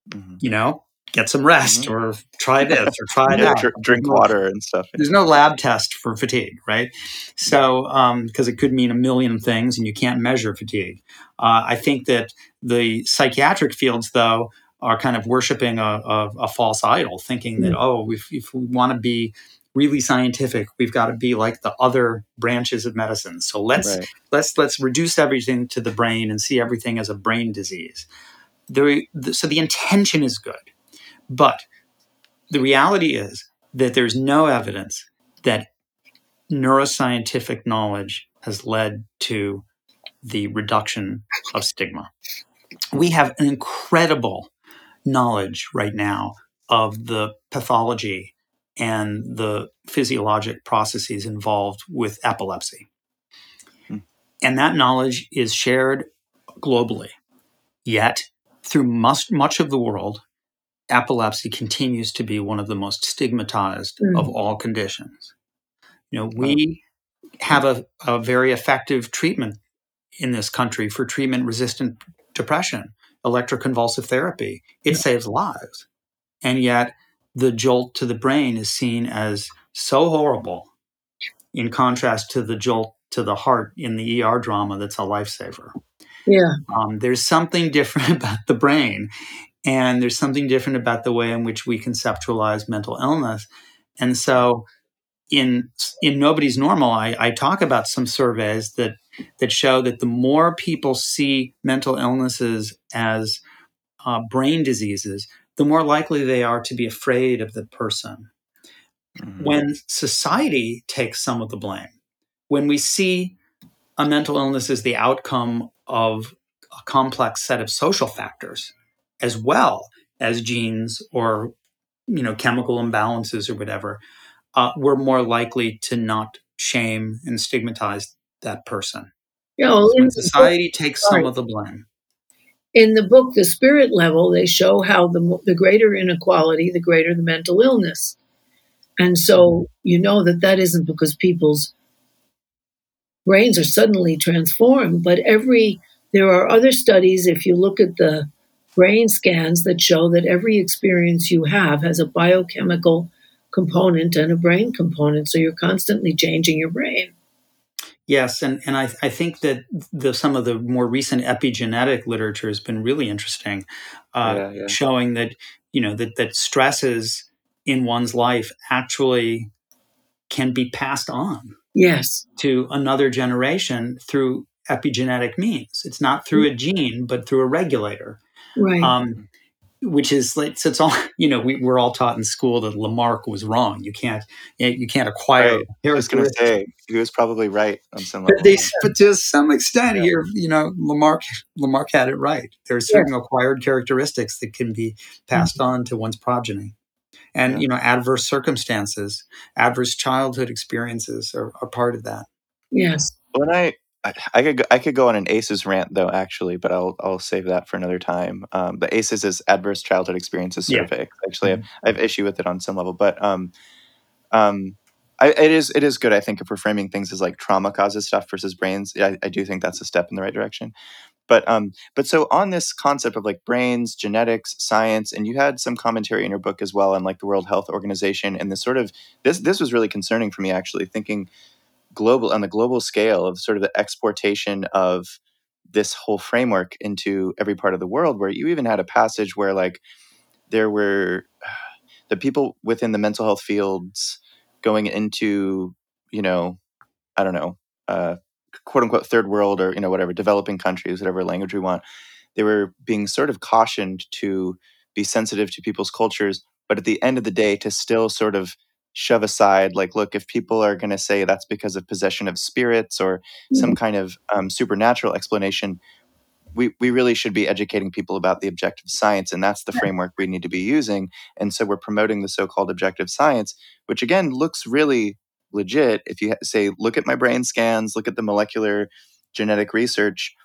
Mm-hmm. You know, get some rest Mhm. or try this or try Yeah, that. dr- drink water and stuff. There's no lab test for fatigue, right? So, because it could mean a million things and you can't measure fatigue. Uh, I think that the psychiatric fields, though, are kind of worshiping a, a, a false idol, thinking that, oh, if, if we want to be really scientific, we've got to be like the other branches of medicine. So let's Right. let's let's reduce everything to the brain and see everything as a brain disease. The, the, so the intention is good, but the reality is that there's no evidence that neuroscientific knowledge has led to the reduction of stigma. We have an incredible knowledge right now of the pathology and the physiologic processes involved with epilepsy. Hmm. And that knowledge is shared globally. Yet, through much, much of the world, epilepsy continues to be one of the most stigmatized Mm. of all conditions. You know, we have a, a very effective treatment in this country for treatment resistant depression, electroconvulsive therapy. It saves lives. And yet, the jolt to the brain is seen as so horrible in contrast to the jolt to the heart in the ER drama that's a lifesaver. Yeah. Um, there's something different about the brain, and there's something different about the way in which we conceptualize mental illness. And so, in in nobody's normal, I, I talk about some surveys that that show that the more people see mental illnesses as uh, brain diseases, the more likely they are to be afraid of the person Mhm. when society takes some of the blame, when we see a mental illness as the outcome of a complex set of social factors, as well as genes or you know chemical imbalances or whatever, uh, we're more likely to not shame and stigmatize that person. Yeah, When society takes some of the blame. in the book, The Spirit Level, they show how the, the greater inequality, the greater the mental illness. And so you know that that isn't because people's brains are suddenly transformed, but every, there are other studies, if you look at the brain scans that show that every experience you have has a biochemical component and a brain component. So you're constantly changing your brain. Yes, and, and I, I think that the, some of the more recent epigenetic literature has been really interesting, uh, Yeah, yeah. showing that you know that that stresses in one's life actually can be passed on Yes. to another generation through epigenetic means. It's not through a gene, but through a regulator. Right. Um, which is like so it's all you know we, we're all taught in school that Lamarck was wrong. You can't you can't acquire. Right. I was going to say he was probably right on some level. But, they, but to some extent, Yeah. here, you know, Lamarck Lamarck had it right. There are certain acquired characteristics that can be passed on to one's progeny, and Yeah. you know, adverse circumstances, adverse childhood experiences are, are part of that. yes. When I, I, I could go, I could go on an ACEs rant though actually, but I'll I'll save that for another time. Um, the ACEs is Adverse Childhood Experiences Yeah. Survey. Actually, I, have, I have issue with it on some level, but um, um, I, it is it is good. I think if we're framing things as like trauma causes stuff versus brains, I, I do think that's a step in the right direction. But um, but so on this concept of like brains, genetics, science, and you had some commentary in your book as well on like the World Health Organization and this sort of this this was really concerning for me actually thinking global on the global scale of sort of the exportation of this whole framework into every part of the world where you even had a passage where like there were the people within the mental health fields going into you know i don't know uh, quote unquote third world or you know whatever developing countries whatever language we want they were being sort of cautioned to be sensitive to people's cultures but at the end of the day to still sort of shove aside like look if people are going to say that's because of possession of spirits or some kind of um, supernatural explanation we, we really should be educating people about the objective science and that's the framework we need to be using and so we're promoting the so-called objective science which again looks really legit. If you say look at my brain scans look at the molecular genetic research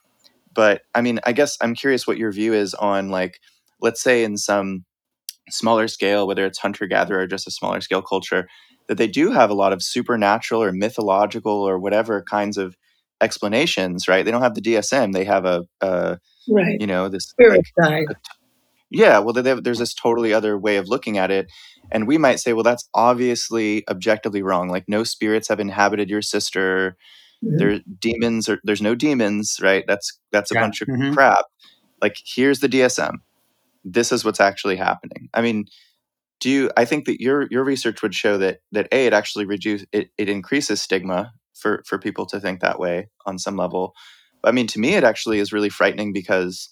but i mean i guess i'm curious what your view is on like let's say in some smaller scale whether it's hunter gatherer or just a smaller scale culture that they do have a lot of supernatural or mythological or whatever kinds of explanations right they don't have the dsm they have a, a Right. you know this Spirit guide. yeah, well, they have, there's this totally other way of looking at it. And we might say, well, that's obviously objectively wrong. Like, no spirits have inhabited your sister. Mhm. There, demons or there's no demons, right? That's that's a Yeah. bunch of Mhm. crap. Like, here's the DSM. This is what's actually happening. I mean, do you? I think that your your research would show that that a it actually reduce it, it increases stigma for for people to think that way on some level. I mean, to me, it actually is really frightening because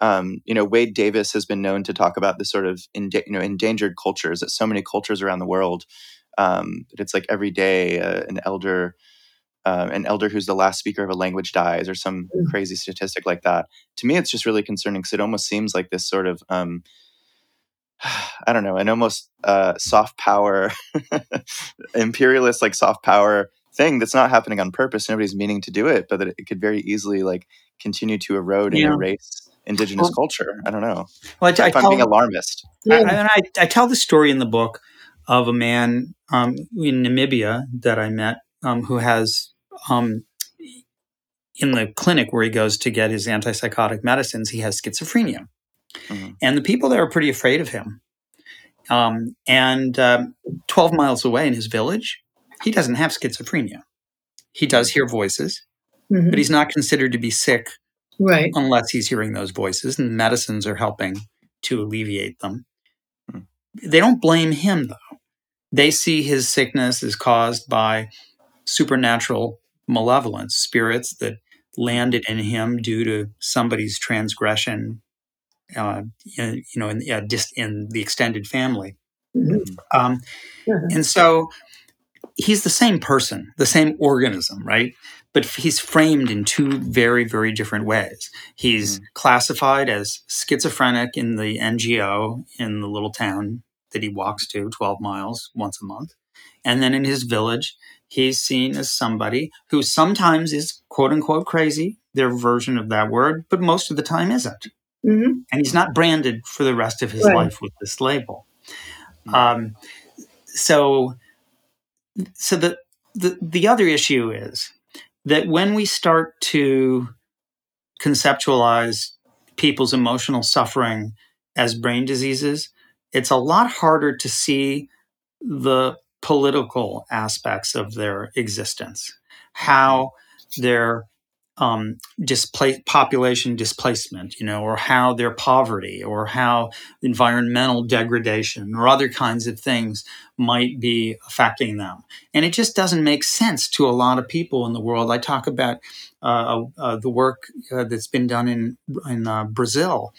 um, you know, Wade Davis has been known to talk about this sort of enda- you know endangered cultures. That so many cultures around the world, um, it's like every day uh, an elder, uh, an elder who's the last speaker of a language dies, or some Mm. crazy statistic like that. To me, it's just really concerning because it almost seems like this sort of um, I don't know, an almost uh, soft power, imperialist like soft power thing that's not happening on purpose. Nobody's meaning to do it, but that it could very easily like continue to erode and erase indigenous Well- culture. I don't know. Well, I, I If I'm being alarmist. I, Yeah. and I, I tell the story in the book of a man um, in Namibia that I met um, who has, um, in the clinic where he goes to get his antipsychotic medicines, he has schizophrenia. Mhm. And the people there are pretty afraid of him. Um, and um, 12 miles away in his village, he doesn't have schizophrenia. He does hear voices, Mhm. but he's not considered to be sick Right. unless he's hearing those voices, and medicines are helping to alleviate them. Hmm. They don't blame him, though. They see his sickness is caused by supernatural malevolence, spirits that landed in him due to somebody's transgression, uh, in, you know, in, uh, in the extended family. Mhm. Um, Mhm. and so he's the same person, the same organism, right? But he's framed in two very, very different ways. He's Mhm. classified as schizophrenic in the NGO in the little town that he walks to 12 miles once a month. And then in his village, he's seen as somebody who sometimes is quote unquote crazy, their version of that word, but most of the time isn't Mhm. and he's not branded for the rest of his Right. life with this label. Um, so, so the, the the other issue is that when we start to conceptualize people's emotional suffering as brain diseases, it's a lot harder to see the political aspects of their existence, how their um, population displacement, you know, or how their poverty, or how environmental degradation, or other kinds of things might be affecting them. And it just doesn't make sense to a lot of people in the world. I talk about uh, uh, the work uh, that's been done in in uh, Brazil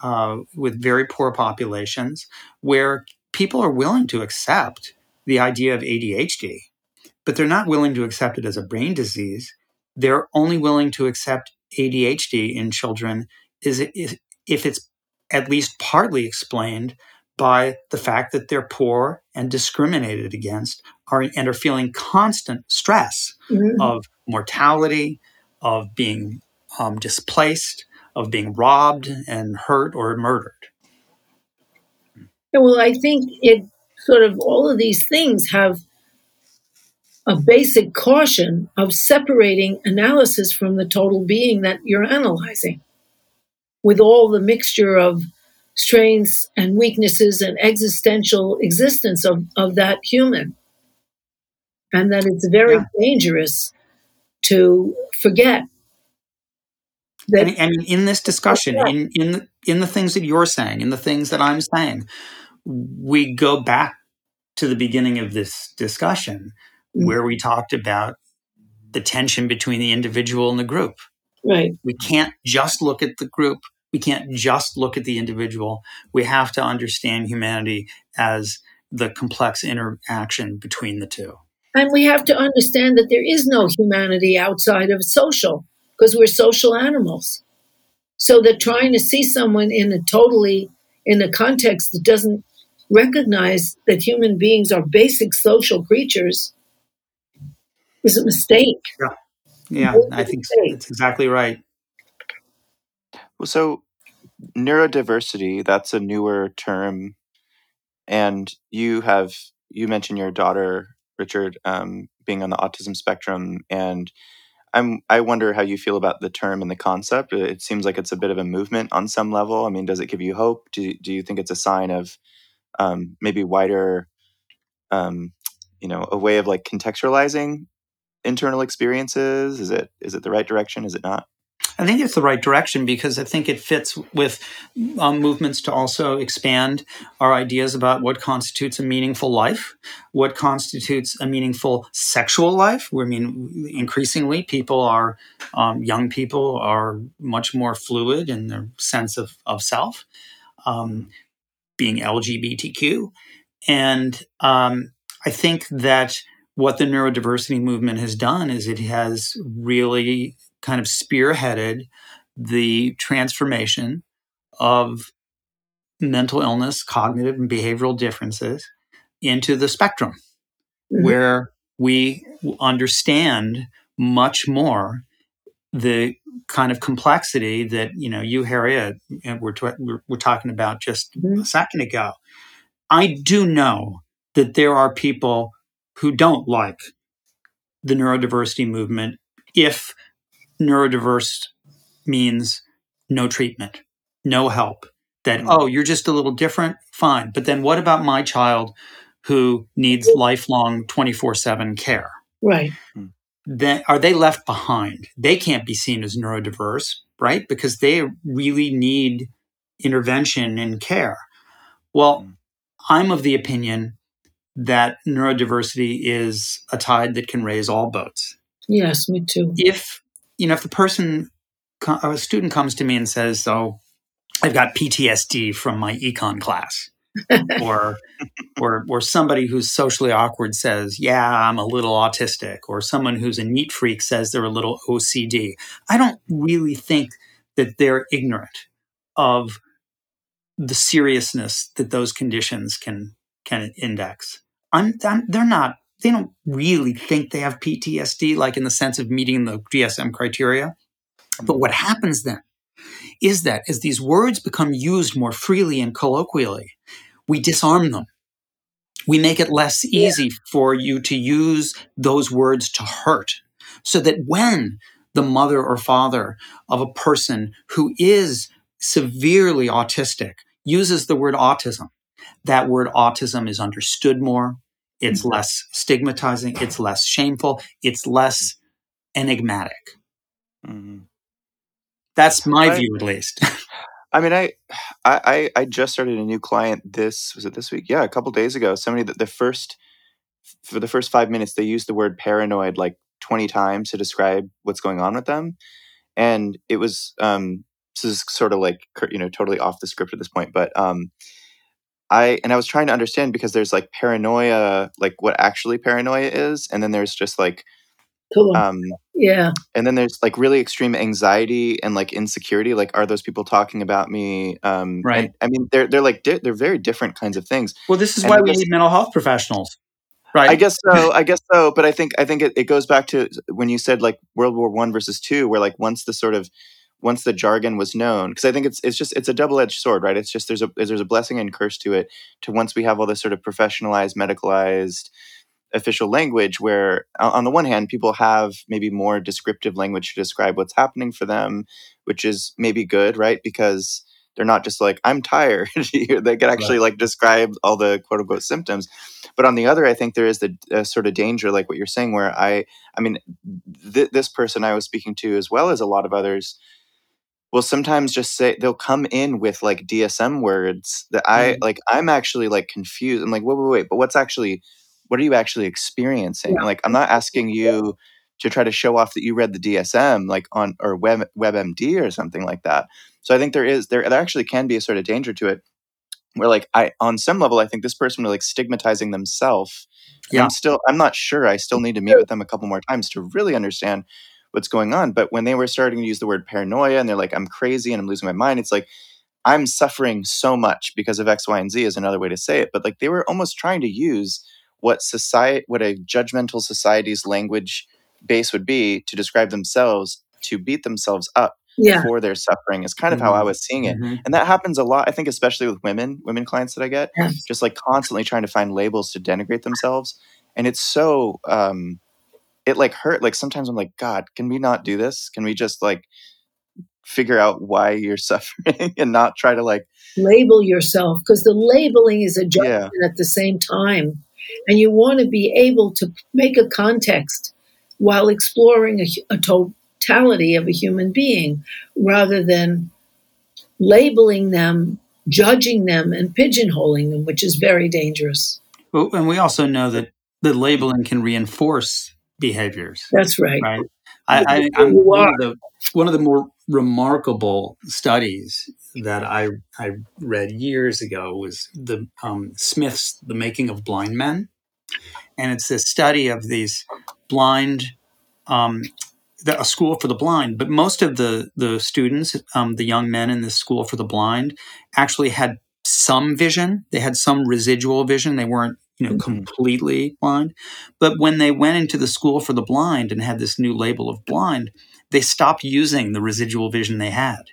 uh, with very poor populations, where people are willing to accept the idea of ADHD, but they're not willing to accept it as a brain disease they're only willing to accept ADHD in children is, if it's at least partly explained by the fact that they're poor and discriminated against are, and are feeling constant stress Mhm. of mortality, of being um, displaced, of being robbed and hurt or murdered. Well, I think it sort of all of these things have a basic caution of separating analysis from the total being that you're analyzing with all the mixture of strengths and weaknesses and existential existence of, of that human. And that it's very Yeah. dangerous to forget that And, and in this discussion, in in the, in the things that you're saying, in the things that I'm saying, we go back to the beginning of this discussion Mm. where we talked about the tension between the individual and the group. right. We can't just look at the group. We can't just look at the individual. We have to understand humanity as the complex interaction between the two. And we have to understand that there is no humanity outside of social because we're social animals. So that trying to see someone in a totally in a context that doesn't recognize that human beings are basic social creatures is a mistake. Yeah, yeah I think that's exactly right. Well, so neurodiversity, that's a newer term. And you have, you mentioned your daughter, Richard, um, being on the autism spectrum. And I'm I wonder how you feel about the term and the concept. It seems like it's a bit of a movement on some level. I mean, does it give you hope? Do do you think it's a sign of um, maybe wider, um, you know, a way of like contextualizing internal experiences? Is it is it the right direction? Is it not? I think it's the right direction because I think it fits with um, movements to also expand our ideas about what constitutes a meaningful life, what constitutes a meaningful sexual life. I mean, increasingly, people are, um, young people are much more fluid in their sense of, of self, um, being LGBTQ. And um, I think that what the neurodiversity movement has done is it has really kind of spearheaded the transformation of mental illness, cognitive and behavioral differences into the spectrum mm-hmm. where we understand much more the kind of complexity that you know you Harriet we're, t- we're, talking about just mm-hmm. a second ago i do know that there are people who don't like the neurodiversity movement if neurodiverse means no treatment, no help. That, mm. oh, you're just a little different, fine. But then what about my child who needs lifelong 24 7 care? Right. Hmm. Then are they left behind? They can't be seen as neurodiverse, right? Because they really need intervention and care. Well, mm. I'm of the opinion that neurodiversity is a tide that can raise all boats. Yes, me too. If you know, if the person, a student comes to me and says, "So, I've got PTSD from my econ class," or, or, or somebody who's socially awkward says, "Yeah, I'm a little autistic," or someone who's a neat freak says they're a little OCD. I don't really think that they're ignorant of the seriousness that those conditions can can index. I'm, I'm, they're not they don't really think they have PTSD, like in the sense of meeting the DSM criteria. But what happens then is that as these words become used more freely and colloquially, we disarm them. We make it less easy yeah. for you to use those words to hurt. So that when the mother or father of a person who is severely autistic uses the word autism, that word autism is understood more, it's mm-hmm. less stigmatizing. It's less shameful. It's less enigmatic. Mm-hmm. That's my I, view, at least. I mean, I, I, I just started a new client. This was it this week? Yeah, a couple days ago. Somebody that the first for the first five minutes they used the word paranoid like twenty times to describe what's going on with them, and it was um, this is sort of like you know totally off the script at this point, but um, I and I was trying to understand because there's like paranoia, like what actually paranoia is, and then there's just like um yeah. and then there's like really extreme anxiety and like insecurity like are those people talking about me? Um right. I mean they're they're like di- they're very different kinds of things. Well this is and why we need mental health professionals right? I guess so i guess so but i think i think it, it goes back to when you said like world war one versus two where like once the sort of once the jargon was known because i think it's it's just it's a double-edged sword right? It's just there's a there's a blessing and curse to it to once we have all this sort of professionalized medicalized official language where on the one hand people have maybe more descriptive language to describe what's happening for them which is maybe good right because they're not just like i'm tired they can actually right. like describe all the quote unquote symptoms but on the other i think there is the uh, sort of danger like what you're saying where i i mean th- this person i was speaking to as well as a lot of others will sometimes just say they'll come in with like DSM words that I mm. like I'm actually like confused. I'm like, wait, wait, wait, but what's actually what are you actually experiencing? Yeah. Like I'm not asking you to try to show off that you read the DSM like on or Web WebMD or something like that. So I think there is there there actually can be a sort of danger to it where like I on some level I think this person was like stigmatizing themselves. Yeah. I'm still I'm not sure. I still need to meet with them a couple more times to really understand what's going on. But when they were starting to use the word paranoia and they're like, I'm crazy and I'm losing my mind, it's like, I'm suffering so much because of X, Y, and Z is another way to say it. But like they were almost trying to use what society, what a judgmental society's language base would be to describe themselves, to beat themselves up yeah. for their suffering is kind of mm-hmm. how I mm-hmm. was seeing it. Mm-hmm. And that happens a lot, I think, especially with women, women clients that I get, yes. just like constantly trying to find labels to denigrate themselves. And it's so, um, it like hurt. Like sometimes I'm like, God, can we not do this? Can we just like figure out why you're suffering and not try to like label yourself because the labeling is a judgment Yeah. at the same time and you want to be able to make a context while exploring a, a totality of a human being rather than labeling them judging them and pigeonholing them which is very dangerous Well, and we also know that the labeling can reinforce behaviors. that's right right? I, I, I'm one of the one of the more remarkable studies that I I read years ago was the um, Smith's The Making of Blind Men, and it's a study of these blind. Um, the, a school for the blind, but most of the the students, um, the young men in this school for the blind, actually had some vision. They had some residual vision. They weren't, you know, Mhm. completely blind. But when they went into the school for the blind and had this new label of blind, they stopped using the residual vision they had.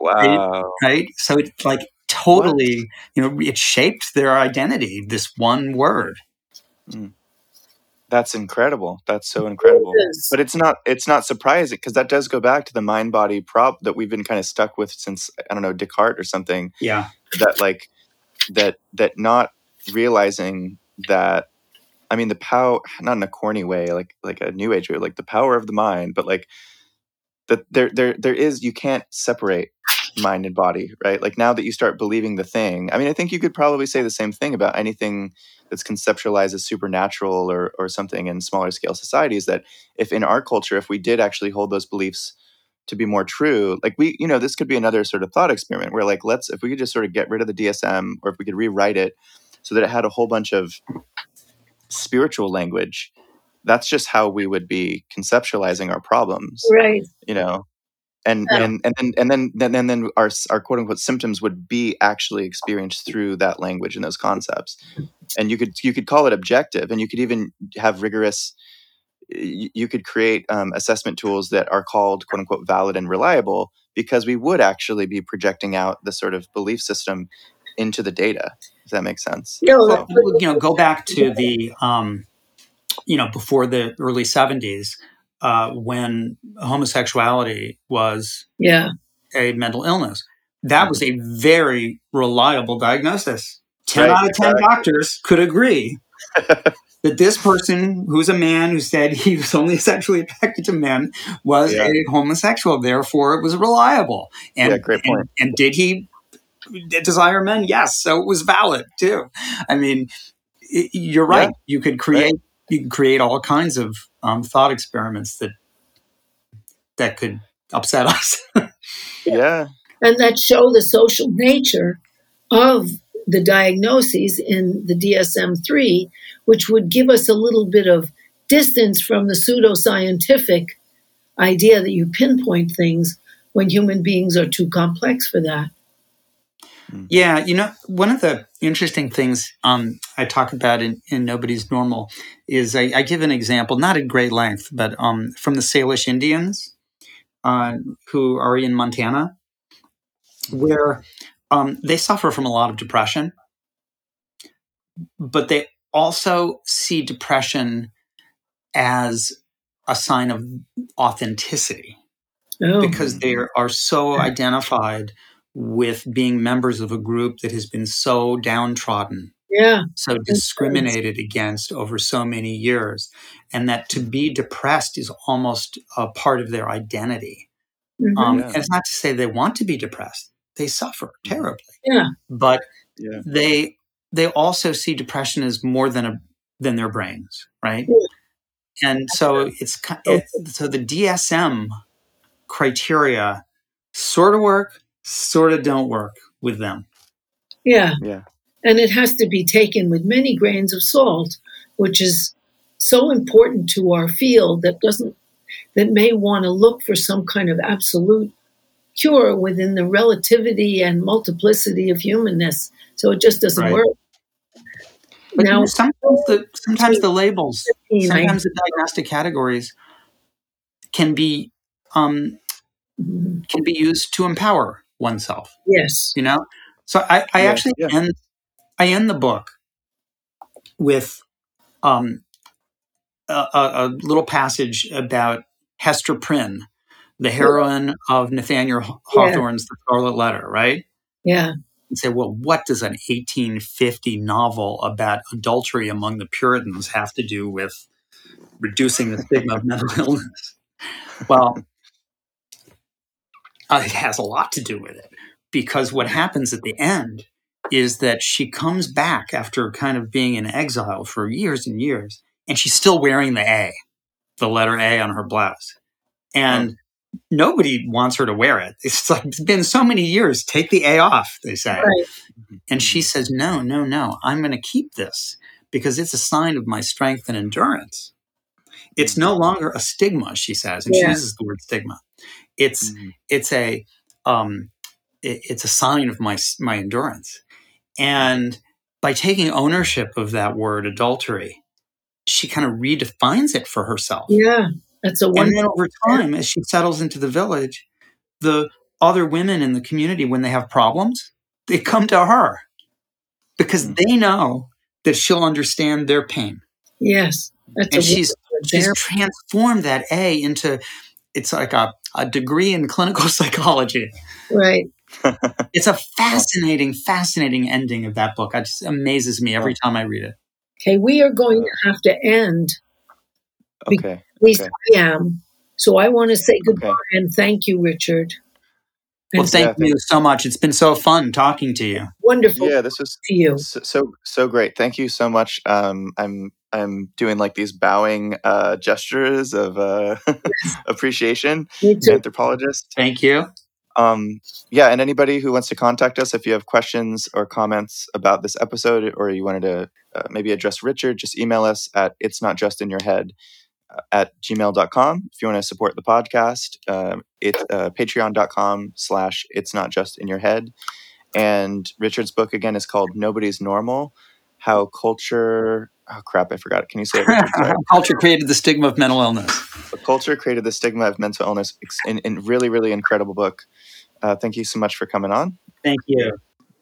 Wow. Right. So it's like totally, you know, it shaped their identity. This one word. Hmm. That's incredible. That's so incredible. Yes. But it's not it's not surprising because that does go back to the mind body prop that we've been kind of stuck with since I don't know Descartes or something Yeah. that like that that not realizing that I mean the power not in a corny way like like a new age way like the power of the mind but like that there there there is you can't separate mind and body right? Like now that you start believing the thing I mean I think you could probably say the same thing about anything that's conceptualized as supernatural or or something in smaller scale societies that if in our culture if we did actually hold those beliefs to be more true like we you know this could be another sort of thought experiment where like let's if we could just sort of get rid of the dsm or if we could rewrite it so that it had a whole bunch of spiritual language that's just how we would be conceptualizing our problems right. you know? And Yeah. and and then and then then, then then our our quote unquote symptoms would be actually experienced through that language and those concepts. And you could you could call it objective and you could even have rigorous y- you could create um, assessment tools that are called quote unquote valid and reliable because we would actually be projecting out the sort of belief system into the data if that makes sense. No Well, you know, go back to the, um, you know, before the early 70s uh, when homosexuality was yeah a mental illness. That was a very reliable diagnosis. 10 Right, out of 10 exactly. doctors could agree that this person, who's a man who said he was only sexually attracted to men, was Yeah. a homosexual. Therefore, it was reliable. And, Yeah, great point. And, did he desire men? Yes. So it was valid too. I mean, you're right. Yeah. You could create you can create all kinds of um, thought experiments that that could upset us. yeah and that show the social nature of the diagnoses in the DSM 3, which would give us a little bit of distance from the pseudoscientific idea that you pinpoint things when human beings are too complex for that. Yeah, you know, one of the interesting things um, I talk about in, in Nobody's Normal is I, I give an example, not at great length, but um, from the Salish Indians uh, who are in Montana, where um, they suffer from a lot of depression, but they also see depression as a sign of authenticity Oh, because they are, are so identified with being members of a group that has been so downtrodden, yeah, so discriminated against over so many years, and that to be depressed is almost a part of their identity. mhm, Um, Yeah. And it's not to say they want to be depressed; they suffer terribly, yeah, but yeah. they they also see depression as more than a than their brains, right? Yeah. And so it's it, so the DSM criteria sort of work, sort of don't work with them. yeah. yeah And it has to be taken with many grains of salt, which is so important to our field that doesn't that may want to look for some kind of absolute cure within the relativity and multiplicity of humanness. So it just doesn't Right. work. But Now- sometimes the sometimes the labels, sometimes the diagnostic categories can be um, Mhm. can be used to empower oneself. yes. you know so i, I Yeah, actually yeah. end i end the book with um a, a, a little passage about Hester Prynne, the heroine of Nathaniel Hawthorne's The Scarlet Letter, right? Yeah. And say, well, what does an 1850 novel about adultery among the Puritans have to do with reducing the stigma of mental illness? Well, uh, it has a lot to do with it because what happens at the end is that she comes back after kind of being in exile for years and years, and she's still wearing the A, the letter A on her blouse. And nobody wants her to wear it. It's like it's been so many years. Take the A off, they say. Right. And she says, No, no, no. I'm going to keep this because it's a sign of my strength and endurance. It's no longer a stigma, she says, and she uses the word stigma. It's Mhm. it's a um, it- it's a sign of my my endurance. And by taking ownership of that word adultery, she kind of redefines it for herself. Yeah. That's a And then over time, as she settles into the village, the other women in the community, when they have problems, they come to her because Mm. they know that she'll understand their pain. Yes. That's And a she's she's transformed that A into it's like a, a degree in clinical psychology. Right. It's a fascinating, fascinating ending of that book. It just amazes me every time I read it. Okay. We are going to have to end. Okay. At least Okay. I am. So I want to say goodbye Okay. and thank you, Richard. Well, thank Yeah, you so much. It's been so fun talking to you. wonderful Yeah, this was to you. so so, so great. Thank you so much. Um, I'm I'm doing like these bowing uh, gestures of uh, appreciation. Me. Anthropologist. Thank you. Um, yeah, and anybody who wants to contact us, if you have questions or comments about this episode, or you wanted to uh, maybe address Richard, just email us at it's not just in your head uh, at gmail.com. If you want to support the podcast, um, it's uh, patreon.com slash it's not just in your head. And Richard's book again is called Nobody's Normal How Culture. Oh, crap, I forgot it. Can you say it, Richard? Culture created the stigma of mental illness. Culture Created the Stigma of Mental Illness. In, in really, really incredible book. Uh, thank you so much for coming on. Thank you.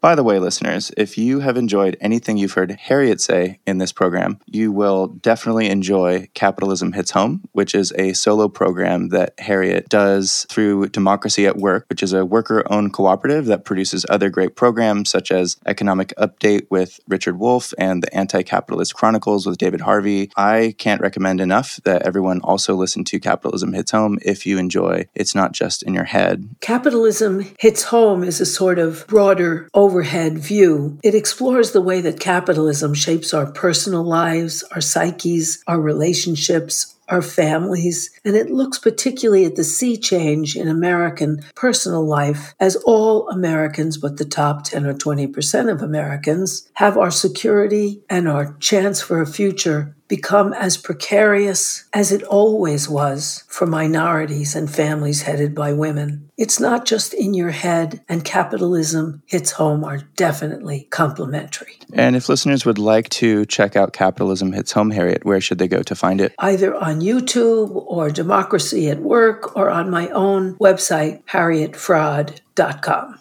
By the way, listeners, if you have enjoyed anything you've heard Harriet say in this program, you will definitely enjoy Capitalism Hits Home, which is a solo program that Harriet does through Democracy at Work, which is a worker owned cooperative that produces other great programs such as Economic Update with Richard Wolff and the Anti Capitalist Chronicles with David Harvey. I can't recommend enough that everyone also listen to Capitalism Hits Home if you enjoy It's Not Just in Your Head. Capitalism hits home is a sort of broader overhead view. It explores the way that capitalism shapes our personal lives, our psyches, our relationships, our families, and it looks particularly at the sea change in American personal life as all Americans, but the top 10 or 20% of Americans, have our security and our chance for a future become as precarious as it always was for minorities and families headed by women. It's not just in your head, and capitalism hits home are definitely complementary. And if listeners would like to check out Capitalism Hits Home, Harriet, where should they go to find it? Either on YouTube or Democracy at Work or on my own website, harrietfraad.com.